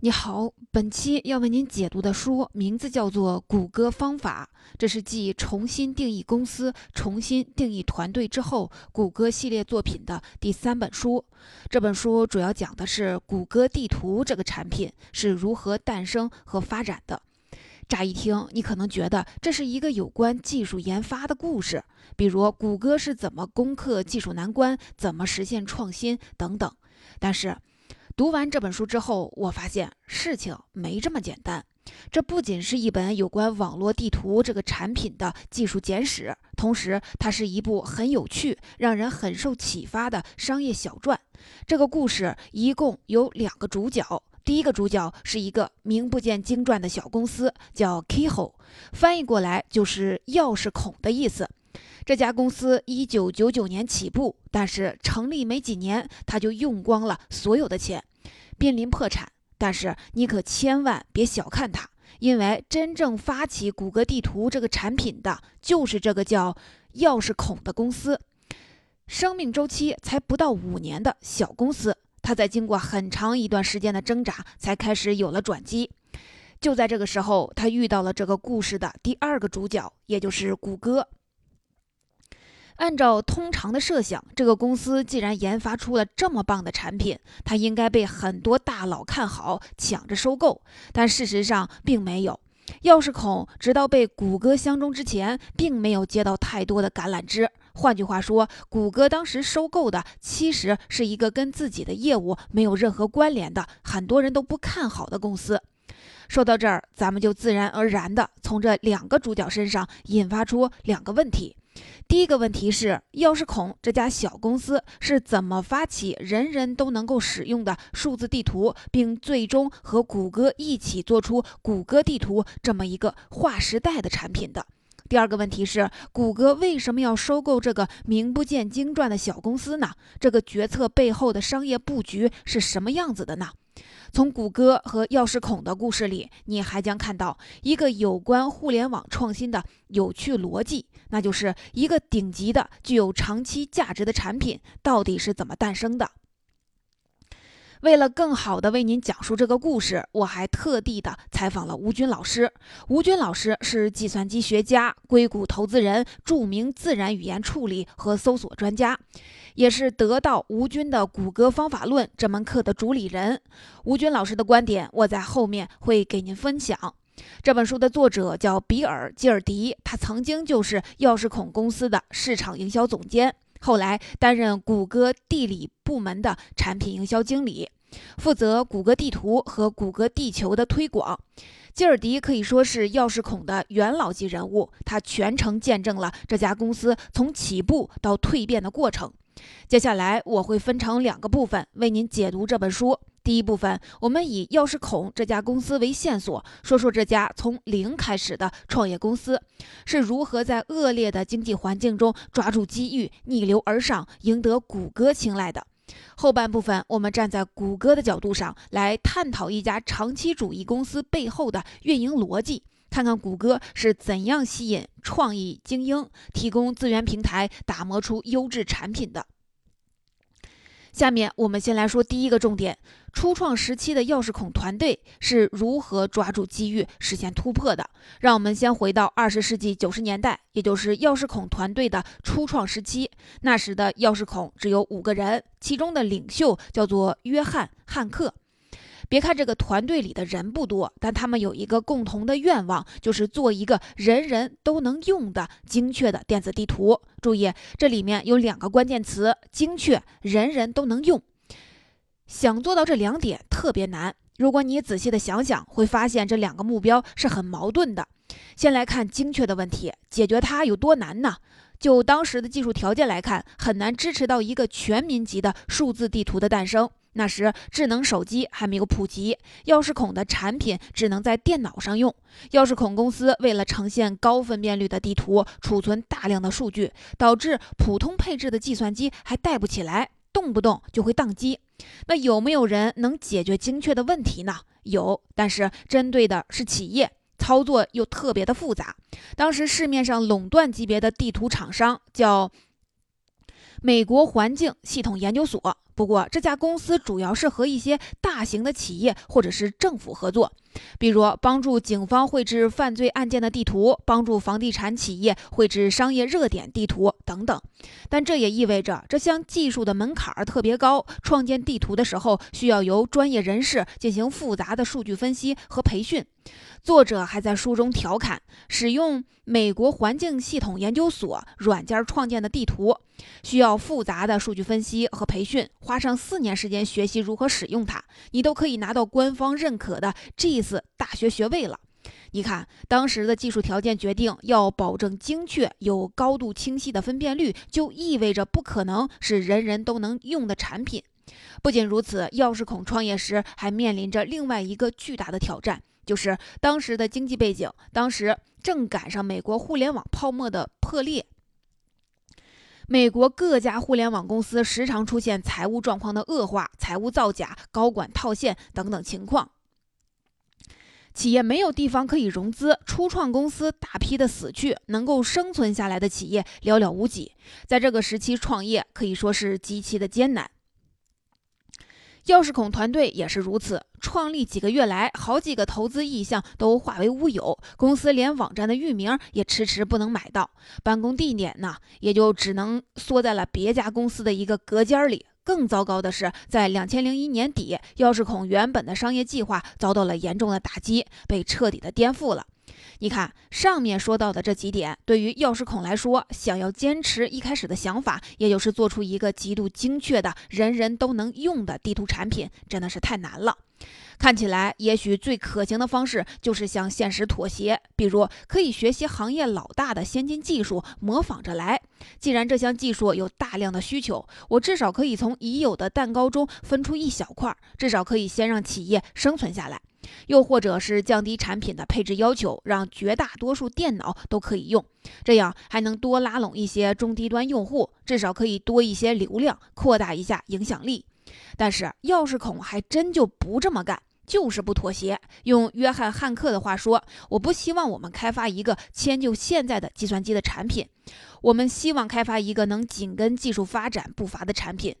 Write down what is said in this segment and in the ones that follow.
你好，本期要为您解读的书名字叫做《谷歌方法》，这是继重新定义公司、重新定义团队之后，谷歌系列作品的第三本书。这本书主要讲的是谷歌地图这个产品是如何诞生和发展的。乍一听，你可能觉得这是一个有关技术研发的故事，比如谷歌是怎么攻克技术难关、怎么实现创新等等。但是，读完这本书之后，我发现事情没这么简单。这不仅是一本有关网络地图这个产品的技术简史，同时它是一部很有趣、让人很受启发的商业小传。这个故事一共有两个主角，第一个主角是一个名不见经传的小公司，叫 Keyhole，翻译过来就是钥匙孔的意思。这家公司一九九九年起步，但是成立没几年，他就用光了所有的钱，濒临破产。但是你可千万别小看他，因为真正发起谷歌地图这个产品的，就是这个叫钥匙孔的公司。生命周期才不到五年的小公司，他在经过很长一段时间的挣扎，才开始有了转机。就在这个时候，他遇到了这个故事的第二个主角，也就是谷歌。按照通常的设想，这个公司既然研发出了这么棒的产品，它应该被很多大佬看好，抢着收购。但事实上并没有。钥匙孔直到被谷歌相中之前，并没有接到太多的橄榄枝。换句话说，谷歌当时收购的其实是一个跟自己的业务没有任何关联的、很多人都不看好的公司。说到这儿，咱们就自然而然地从这两个主角身上引发出两个问题。第一个问题是，钥匙孔这家小公司是怎么发起人人都能够使用的数字地图，并最终和谷歌一起做出谷歌地图这么一个划时代的产品的？第二个问题是，谷歌为什么要收购这个名不见经传的小公司呢？这个决策背后的商业布局是什么样子的呢？从谷歌和钥匙孔的故事里，你还将看到一个有关互联网创新的有趣逻辑，那就是一个顶级的、具有长期价值的产品到底是怎么诞生的。为了更好地为您讲述这个故事，我还特地的采访了吴军老师。吴军老师是计算机学家、硅谷投资人、著名自然语言处理和搜索专家，也是得到吴军的《谷歌方法论》这门课的主理人。吴军老师的观点，我在后面会给您分享。这本书的作者叫比尔·基尔迪，他曾经就是钥匙孔公司的市场营销总监。后来担任谷歌地理部门的产品营销经理，负责谷歌地图和谷歌地球的推广。基尔迪可以说是钥匙孔的元老级人物，他全程见证了这家公司从起步到蜕变的过程。接下来我会分成两个部分为您解读这本书。第一部分，我们以钥匙孔这家公司为线索，说说这家从零开始的创业公司是如何在恶劣的经济环境中抓住机遇，逆流而上，赢得谷歌青睐的。后半部分，我们站在谷歌的角度上来探讨一家长期主义公司背后的运营逻辑，看看谷歌是怎样吸引创意精英，提供资源平台，打磨出优质产品的。下面我们先来说第一个重点：初创时期的钥匙孔团队是如何抓住机遇实现突破的。让我们先回到二十世纪九十年代，也就是钥匙孔团队的初创时期。那时的钥匙孔只有五个人，其中的领袖叫做约翰·汉克。别看这个团队里的人不多，但他们有一个共同的愿望，就是做一个人人都能用的精确的电子地图。注意，这里面有两个关键词：精确，人人都能用。想做到这两点特别难。如果你仔细的想想，会发现这两个目标是很矛盾的。先来看精确的问题，解决它有多难呢？就当时的技术条件来看，很难支持到一个全民级的数字地图的诞生。那时智能手机还没有普及，钥匙孔的产品只能在电脑上用。钥匙孔公司为了呈现高分辨率的地图，储存大量的数据，导致普通配置的计算机还带不起来，动不动就会宕机。那有没有人能解决精确的问题呢？有，但是针对的是企业，操作又特别的复杂。当时市面上垄断级别的地图厂商叫美国环境系统研究所。不过这家公司主要是和一些大型的企业或者是政府合作，比如帮助警方绘制犯罪案件的地图，帮助房地产企业绘制商业热点地图等等。但这也意味着这项技术的门槛儿特别高，创建地图的时候需要由专业人士进行复杂的数据分析和培训。作者还在书中调侃，使用美国环境系统研究所软件创建的地图，需要复杂的数据分析和培训，花上四年时间学习如何使用它，你都可以拿到官方认可的 G GS 大学学位了。你看，当时的技术条件决定要保证精确、有高度清晰的分辨率，就意味着不可能是人人都能用的产品。不仅如此，钥匙孔创业时还面临着另外一个巨大的挑战。就是当时的经济背景，当时正赶上美国互联网泡沫的破裂，美国各家互联网公司时常出现财务状况的恶化、财务造假、高管套现等等情况，企业没有地方可以融资，初创公司大批的死去，能够生存下来的企业寥寥无几。在这个时期创业可以说是极其的艰难。钥匙孔团队也是如此，创立几个月来，好几个投资意向都化为乌有，公司连网站的域名也迟迟不能买到，办公地点呢，也就只能缩在了别家公司的一个隔间里。更糟糕的是，在两千零一年底，钥匙孔原本的商业计划遭到了严重的打击，被彻底的颠覆了。你看上面说到的这几点，对于钥匙孔来说，想要坚持一开始的想法，也就是做出一个极度精确的、人人都能用的地图产品，真的是太难了。看起来，也许最可行的方式就是向现实妥协，比如可以学习行业老大的先进技术，模仿着来。既然这项技术有大量的需求，我至少可以从已有的蛋糕中分出一小块，至少可以先让企业生存下来。又或者是降低产品的配置要求，让绝大多数电脑都可以用，这样还能多拉拢一些中低端用户，至少可以多一些流量，扩大一下影响力。但是钥匙孔还真就不这么干，就是不妥协。用约翰·汉克的话说：“我不希望我们开发一个迁就现在的计算机的产品，我们希望开发一个能紧跟技术发展步伐的产品。”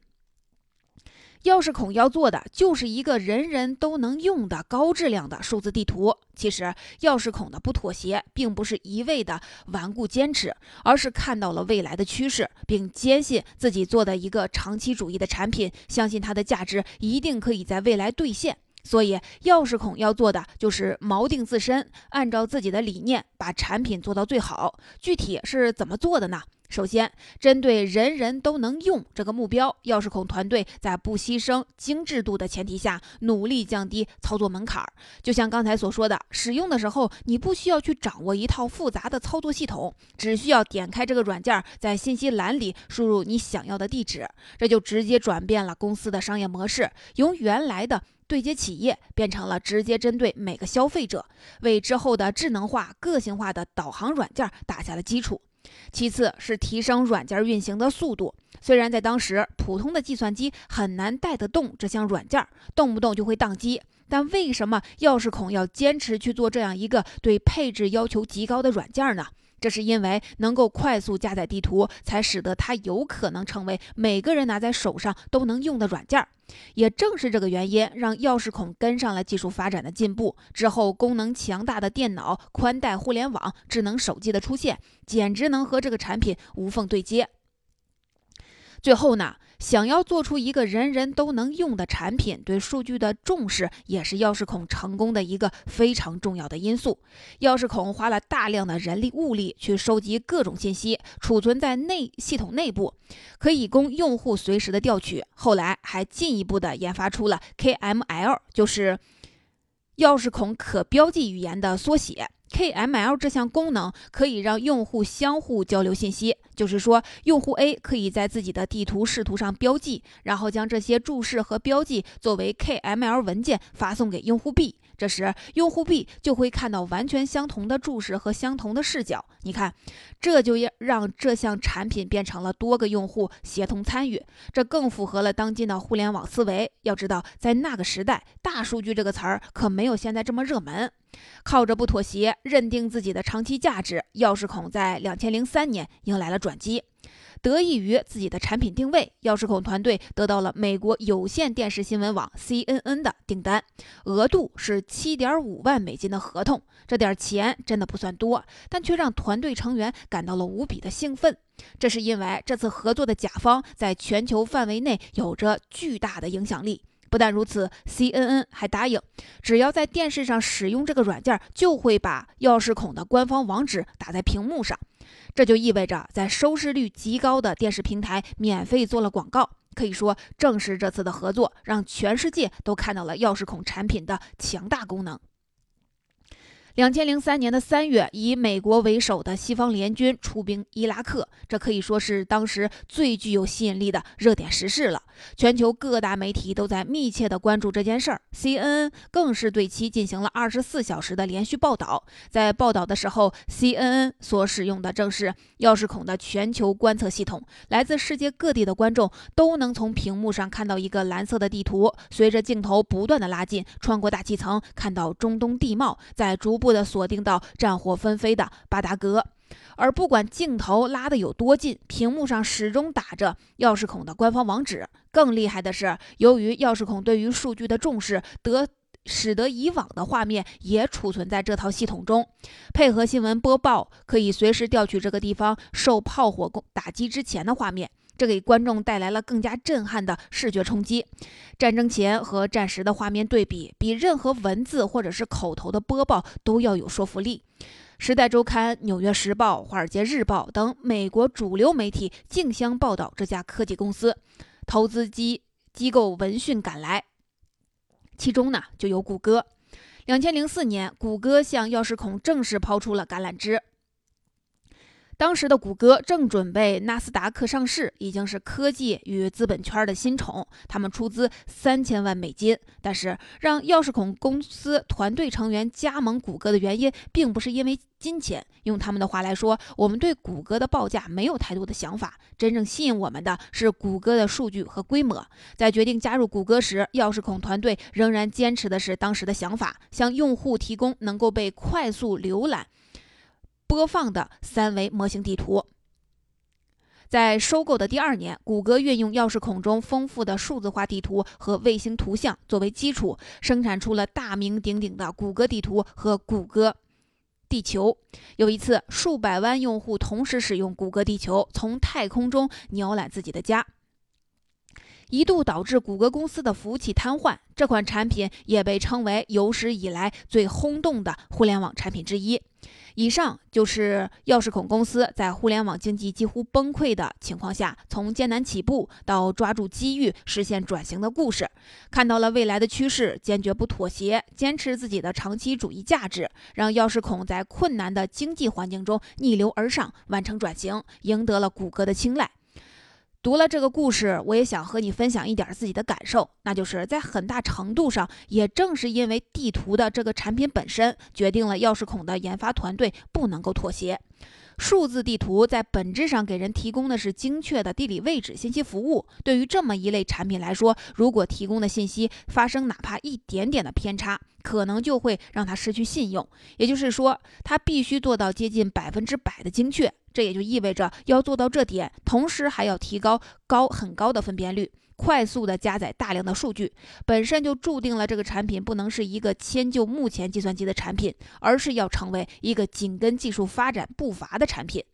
钥匙孔要做的就是一个人人都能用的高质量的数字地图。其实，钥匙孔的不妥协，并不是一味的顽固坚持，而是看到了未来的趋势，并坚信自己做的一个长期主义的产品，相信它的价值一定可以在未来兑现。所以，钥匙孔要做的就是锚定自身，按照自己的理念把产品做到最好。具体是怎么做的呢？首先，针对人人都能用这个目标，钥匙孔团队在不牺牲精致度的前提下，努力降低操作门槛儿。就像刚才所说的，使用的时候你不需要去掌握一套复杂的操作系统，只需要点开这个软件，在信息栏里输入你想要的地址，这就直接转变了公司的商业模式，由原来的对接企业变成了直接针对每个消费者，为之后的智能化、个性化的导航软件打下了基础。其次是提升软件运行的速度。虽然在当时，普通的计算机很难带得动这项软件，动不动就会宕机。但为什么钥匙孔要坚持去做这样一个对配置要求极高的软件呢？这是因为能够快速加载地图，才使得它有可能成为每个人拿在手上都能用的软件。也正是这个原因，让钥匙孔跟上了技术发展的进步。之后，功能强大的电脑、宽带互联网、智能手机的出现，简直能和这个产品无缝对接。最后呢？想要做出一个人人都能用的产品，对数据的重视也是钥匙孔成功的一个非常重要的因素。钥匙孔花了大量的人力物力去收集各种信息，储存在内系统内部，可以供用户随时的调取。后来还进一步的研发出了 KML，就是钥匙孔可标记语言的缩写。KML 这项功能可以让用户相互交流信息，就是说，用户 A 可以在自己的地图视图上标记，然后将这些注释和标记作为 KML 文件发送给用户 B。这时，用户 B 就会看到完全相同的注释和相同的视角。你看，这就让这项产品变成了多个用户协同参与，这更符合了当今的互联网思维。要知道，在那个时代，大数据这个词儿可没有现在这么热门。靠着不妥协，认定自己的长期价值，钥匙孔在两千零三年迎来了转机。得益于自己的产品定位，钥匙孔团队得到了美国有线电视新闻网 CNN 的订单，额度是七点五万美金的合同。这点钱真的不算多，但却让团队成员感到了无比的兴奋。这是因为这次合作的甲方在全球范围内有着巨大的影响力。不但如此，CNN 还答应，只要在电视上使用这个软件，就会把钥匙孔的官方网址打在屏幕上。这就意味着，在收视率极高的电视平台免费做了广告。可以说，正是这次的合作，让全世界都看到了钥匙孔产品的强大功能。两千零三年的三月，以美国为首的西方联军出兵伊拉克，这可以说是当时最具有吸引力的热点时事了。全球各大媒体都在密切的关注这件事儿，CNN 更是对其进行了二十四小时的连续报道。在报道的时候，CNN 所使用的正是钥匙孔的全球观测系统，来自世界各地的观众都能从屏幕上看到一个蓝色的地图，随着镜头不断的拉近，穿过大气层，看到中东地貌，在逐步。的锁定到战火纷飞的巴达格，而不管镜头拉得有多近，屏幕上始终打着钥匙孔的官方网址。更厉害的是，由于钥匙孔对于数据的重视，得使得以往的画面也储存在这套系统中，配合新闻播报，可以随时调取这个地方受炮火攻打击之前的画面。这给观众带来了更加震撼的视觉冲击。战争前和战时的画面对比，比任何文字或者是口头的播报都要有说服力。《时代周刊》《纽约时报》《华尔街日报》等美国主流媒体竞相报道这家科技公司，投资机机构闻讯赶来，其中呢就有谷歌。两千零四年，谷歌向钥匙孔正式抛出了橄榄枝。当时的谷歌正准备纳斯达克上市，已经是科技与资本圈的新宠。他们出资三千万美金，但是让钥匙孔公司团队成员加盟谷歌的原因，并不是因为金钱。用他们的话来说，我们对谷歌的报价没有太多的想法，真正吸引我们的是谷歌的数据和规模。在决定加入谷歌时，钥匙孔团队仍然坚持的是当时的想法，向用户提供能够被快速浏览。播放的三维模型地图。在收购的第二年，谷歌运用钥匙孔中丰富的数字化地图和卫星图像作为基础，生产出了大名鼎鼎的谷歌地图和谷歌地球。有一次，数百万用户同时使用谷歌地球，从太空中鸟览自己的家。一度导致谷歌公司的服务器瘫痪，这款产品也被称为有史以来最轰动的互联网产品之一。以上就是钥匙孔公司在互联网经济几乎崩溃的情况下，从艰难起步到抓住机遇实现转型的故事。看到了未来的趋势，坚决不妥协，坚持自己的长期主义价值，让钥匙孔在困难的经济环境中逆流而上，完成转型，赢得了谷歌的青睐。读了这个故事，我也想和你分享一点自己的感受，那就是在很大程度上，也正是因为地图的这个产品本身，决定了钥匙孔的研发团队不能够妥协。数字地图在本质上给人提供的是精确的地理位置信息服务，对于这么一类产品来说，如果提供的信息发生哪怕一点点的偏差，可能就会让它失去信用。也就是说，它必须做到接近百分之百的精确。这也就意味着要做到这点，同时还要提高高很高的分辨率，快速的加载大量的数据，本身就注定了这个产品不能是一个迁就目前计算机的产品，而是要成为一个紧跟技术发展步伐的产品。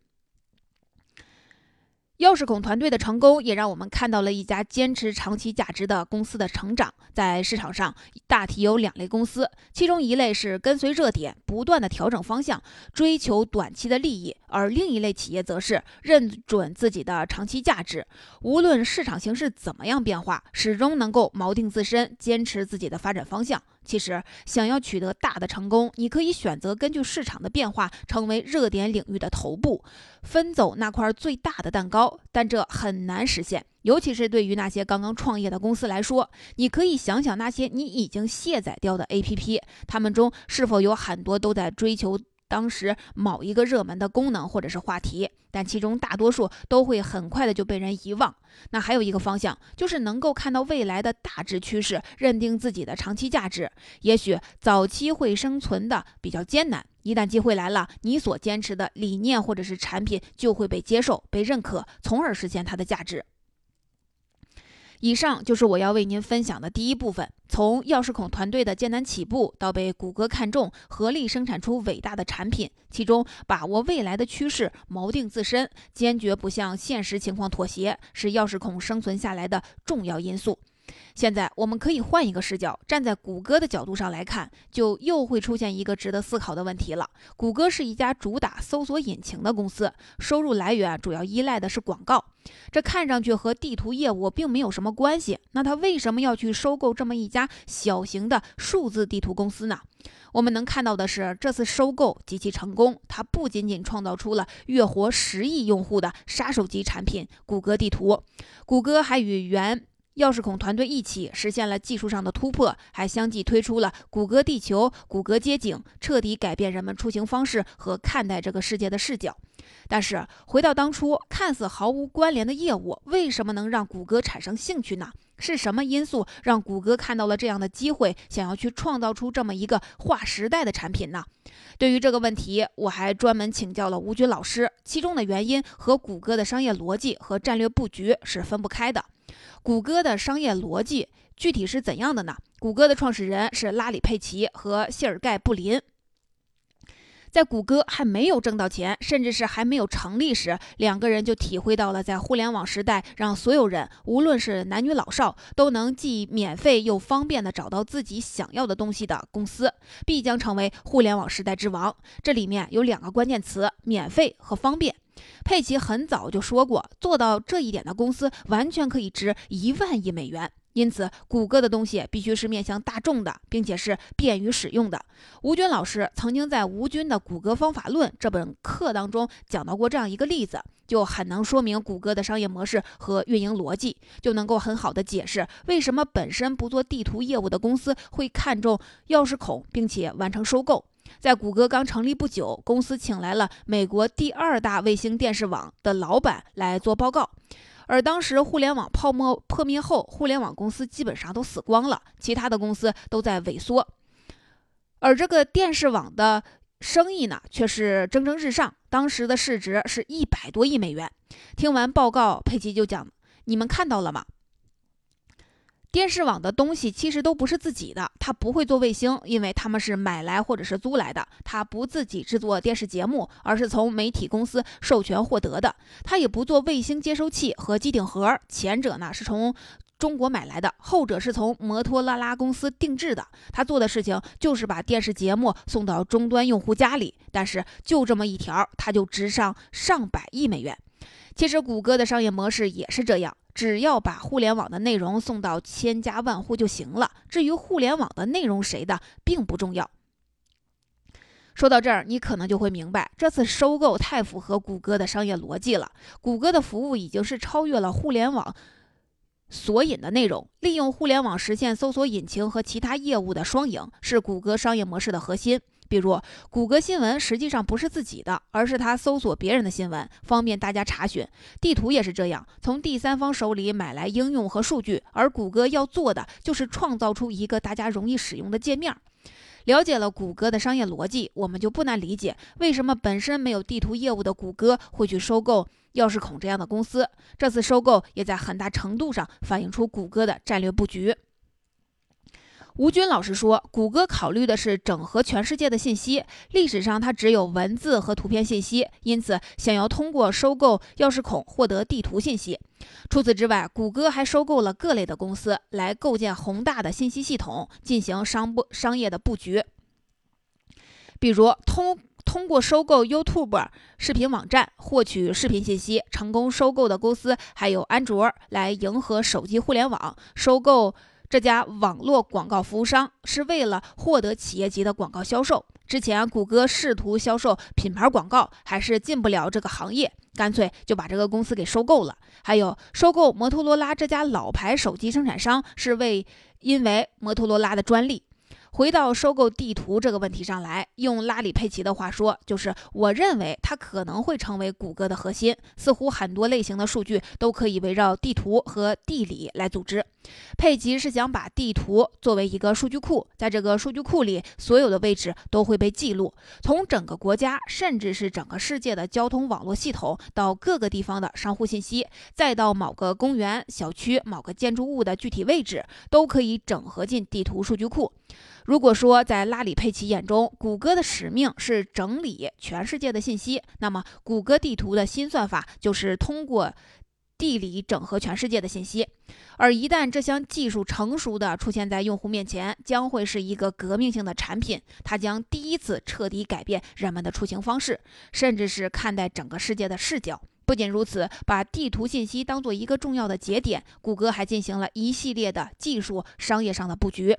钥匙孔团队的成功，也让我们看到了一家坚持长期价值的公司的成长。在市场上，大体有两类公司，其中一类是跟随热点，不断的调整方向，追求短期的利益；而另一类企业则是认准自己的长期价值，无论市场形势怎么样变化，始终能够锚定自身，坚持自己的发展方向。其实，想要取得大的成功，你可以选择根据市场的变化，成为热点领域的头部，分走那块最大的蛋糕。但这很难实现，尤其是对于那些刚刚创业的公司来说。你可以想想那些你已经卸载掉的 APP，他们中是否有很多都在追求？当时某一个热门的功能或者是话题，但其中大多数都会很快的就被人遗忘。那还有一个方向，就是能够看到未来的大致趋势，认定自己的长期价值。也许早期会生存的比较艰难，一旦机会来了，你所坚持的理念或者是产品就会被接受、被认可，从而实现它的价值。以上就是我要为您分享的第一部分，从钥匙孔团队的艰难起步到被谷歌看中，合力生产出伟大的产品，其中把握未来的趋势，锚定自身，坚决不向现实情况妥协，是钥匙孔生存下来的重要因素。现在我们可以换一个视角，站在谷歌的角度上来看，就又会出现一个值得思考的问题了。谷歌是一家主打搜索引擎的公司，收入来源主要依赖的是广告，这看上去和地图业务并没有什么关系。那他为什么要去收购这么一家小型的数字地图公司呢？我们能看到的是，这次收购极其成功，它不仅仅创造出了月活十亿用户的杀手级产品——谷歌地图，谷歌还与原。钥匙孔团队一起实现了技术上的突破，还相继推出了谷歌地球、谷歌街景，彻底改变人们出行方式和看待这个世界的视角。但是，回到当初看似毫无关联的业务，为什么能让谷歌产生兴趣呢？是什么因素让谷歌看到了这样的机会，想要去创造出这么一个划时代的产品呢？对于这个问题，我还专门请教了吴军老师，其中的原因和谷歌的商业逻辑和战略布局是分不开的。谷歌的商业逻辑具体是怎样的呢？谷歌的创始人是拉里·佩奇和谢尔盖·布林。在谷歌还没有挣到钱，甚至是还没有成立时，两个人就体会到了在互联网时代，让所有人，无论是男女老少，都能既免费又方便地找到自己想要的东西的公司，必将成为互联网时代之王。这里面有两个关键词：免费和方便。佩奇很早就说过，做到这一点的公司完全可以值一万亿美元。因此，谷歌的东西必须是面向大众的，并且是便于使用的。吴军老师曾经在《吴军的谷歌方法论》这本课当中讲到过这样一个例子，就很能说明谷歌的商业模式和运营逻辑，就能够很好的解释为什么本身不做地图业务的公司会看中钥匙孔，并且完成收购。在谷歌刚成立不久，公司请来了美国第二大卫星电视网的老板来做报告。而当时互联网泡沫破灭后，互联网公司基本上都死光了，其他的公司都在萎缩，而这个电视网的生意呢，却是蒸蒸日上。当时的市值是一百多亿美元。听完报告，佩奇就讲：“你们看到了吗？”电视网的东西其实都不是自己的，他不会做卫星，因为他们是买来或者是租来的。他不自己制作电视节目，而是从媒体公司授权获得的。他也不做卫星接收器和机顶盒，前者呢是从中国买来的，后者是从摩托罗拉公司定制的。他做的事情就是把电视节目送到终端用户家里，但是就这么一条，他就值上上百亿美元。其实谷歌的商业模式也是这样。只要把互联网的内容送到千家万户就行了。至于互联网的内容谁的，并不重要。说到这儿，你可能就会明白，这次收购太符合谷歌的商业逻辑了。谷歌的服务已经是超越了互联网索引的内容，利用互联网实现搜索引擎和其他业务的双赢，是谷歌商业模式的核心。比如，谷歌新闻实际上不是自己的，而是他搜索别人的新闻，方便大家查询。地图也是这样，从第三方手里买来应用和数据，而谷歌要做的就是创造出一个大家容易使用的界面。了解了谷歌的商业逻辑，我们就不难理解为什么本身没有地图业务的谷歌会去收购钥匙孔这样的公司。这次收购也在很大程度上反映出谷歌的战略布局。吴军老师说，谷歌考虑的是整合全世界的信息。历史上，它只有文字和图片信息，因此想要通过收购钥匙孔获得地图信息。除此之外，谷歌还收购了各类的公司，来构建宏大的信息系统，进行商布商业的布局。比如，通通过收购 YouTube 视频网站获取视频信息。成功收购的公司还有安卓，来迎合手机互联网。收购。这家网络广告服务商是为了获得企业级的广告销售。之前，谷歌试图销售品牌广告，还是进不了这个行业，干脆就把这个公司给收购了。还有，收购摩托罗拉这家老牌手机生产商，是为因为摩托罗拉的专利。回到收购地图这个问题上来，用拉里·佩奇的话说，就是我认为它可能会成为谷歌的核心。似乎很多类型的数据都可以围绕地图和地理来组织。佩奇是想把地图作为一个数据库，在这个数据库里，所有的位置都会被记录，从整个国家甚至是整个世界的交通网络系统，到各个地方的商户信息，再到某个公园、小区、某个建筑物的具体位置，都可以整合进地图数据库。如果说在拉里·佩奇眼中，谷歌的使命是整理全世界的信息，那么谷歌地图的新算法就是通过地理整合全世界的信息。而一旦这项技术成熟的出现在用户面前，将会是一个革命性的产品，它将第一次彻底改变人们的出行方式，甚至是看待整个世界的视角。不仅如此，把地图信息当做一个重要的节点，谷歌还进行了一系列的技术、商业上的布局。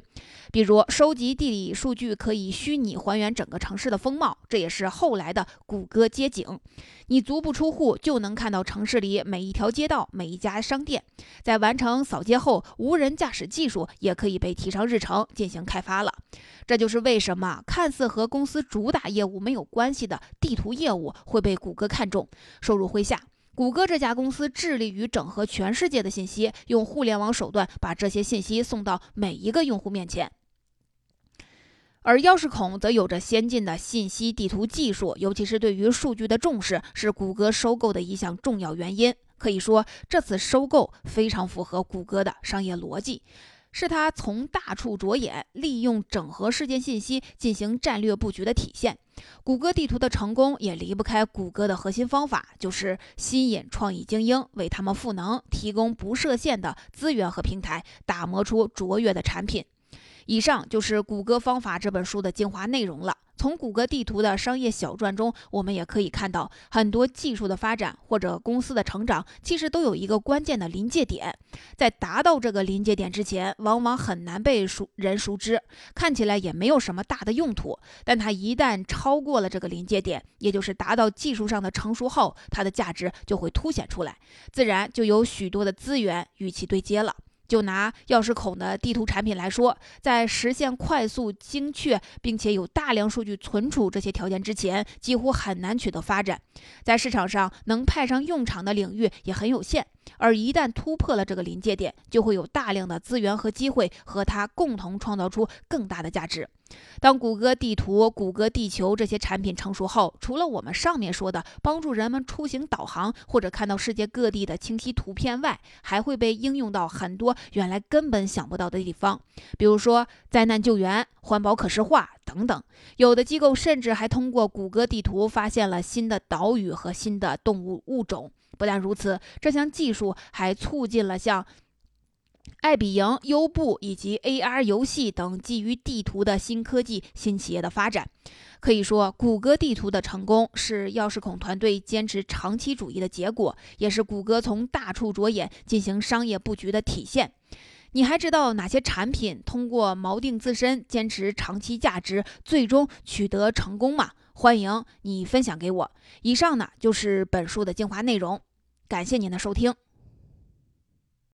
比如，收集地理数据可以虚拟还原整个城市的风貌，这也是后来的谷歌街景。你足不出户就能看到城市里每一条街道、每一家商店。在完成扫街后，无人驾驶技术也可以被提上日程进行开发了。这就是为什么看似和公司主打业务没有关系的地图业务会被谷歌看中，收入麾下。谷歌这家公司致力于整合全世界的信息，用互联网手段把这些信息送到每一个用户面前。而钥匙孔则有着先进的信息地图技术，尤其是对于数据的重视，是谷歌收购的一项重要原因。可以说，这次收购非常符合谷歌的商业逻辑。是他从大处着眼，利用整合事件信息进行战略布局的体现。谷歌地图的成功也离不开谷歌的核心方法，就是吸引创意精英，为他们赋能，提供不设限的资源和平台，打磨出卓越的产品。以上就是《谷歌方法》这本书的精华内容了。从谷歌地图的商业小传中，我们也可以看到，很多技术的发展或者公司的成长，其实都有一个关键的临界点，在达到这个临界点之前，往往很难被熟人熟知，看起来也没有什么大的用途。但它一旦超过了这个临界点，也就是达到技术上的成熟后，它的价值就会凸显出来，自然就有许多的资源与其对接了。就拿钥匙孔的地图产品来说，在实现快速、精确，并且有大量数据存储这些条件之前，几乎很难取得发展。在市场上能派上用场的领域也很有限。而一旦突破了这个临界点，就会有大量的资源和机会和它共同创造出更大的价值。当谷歌地图、谷歌地球这些产品成熟后，除了我们上面说的帮助人们出行导航或者看到世界各地的清晰图片外，还会被应用到很多原来根本想不到的地方，比如说灾难救援、环保可视化等等。有的机构甚至还通过谷歌地图发现了新的岛屿和新的动物物种。不但如此，这项技术还促进了像爱彼迎、优步以及 AR 游戏等基于地图的新科技新企业的发展。可以说，谷歌地图的成功是钥匙孔团队坚持长期主义的结果，也是谷歌从大处着眼进行商业布局的体现。你还知道哪些产品通过锚定自身、坚持长期价值，最终取得成功吗？欢迎你分享给我。以上呢就是本书的精华内容，感谢您的收听。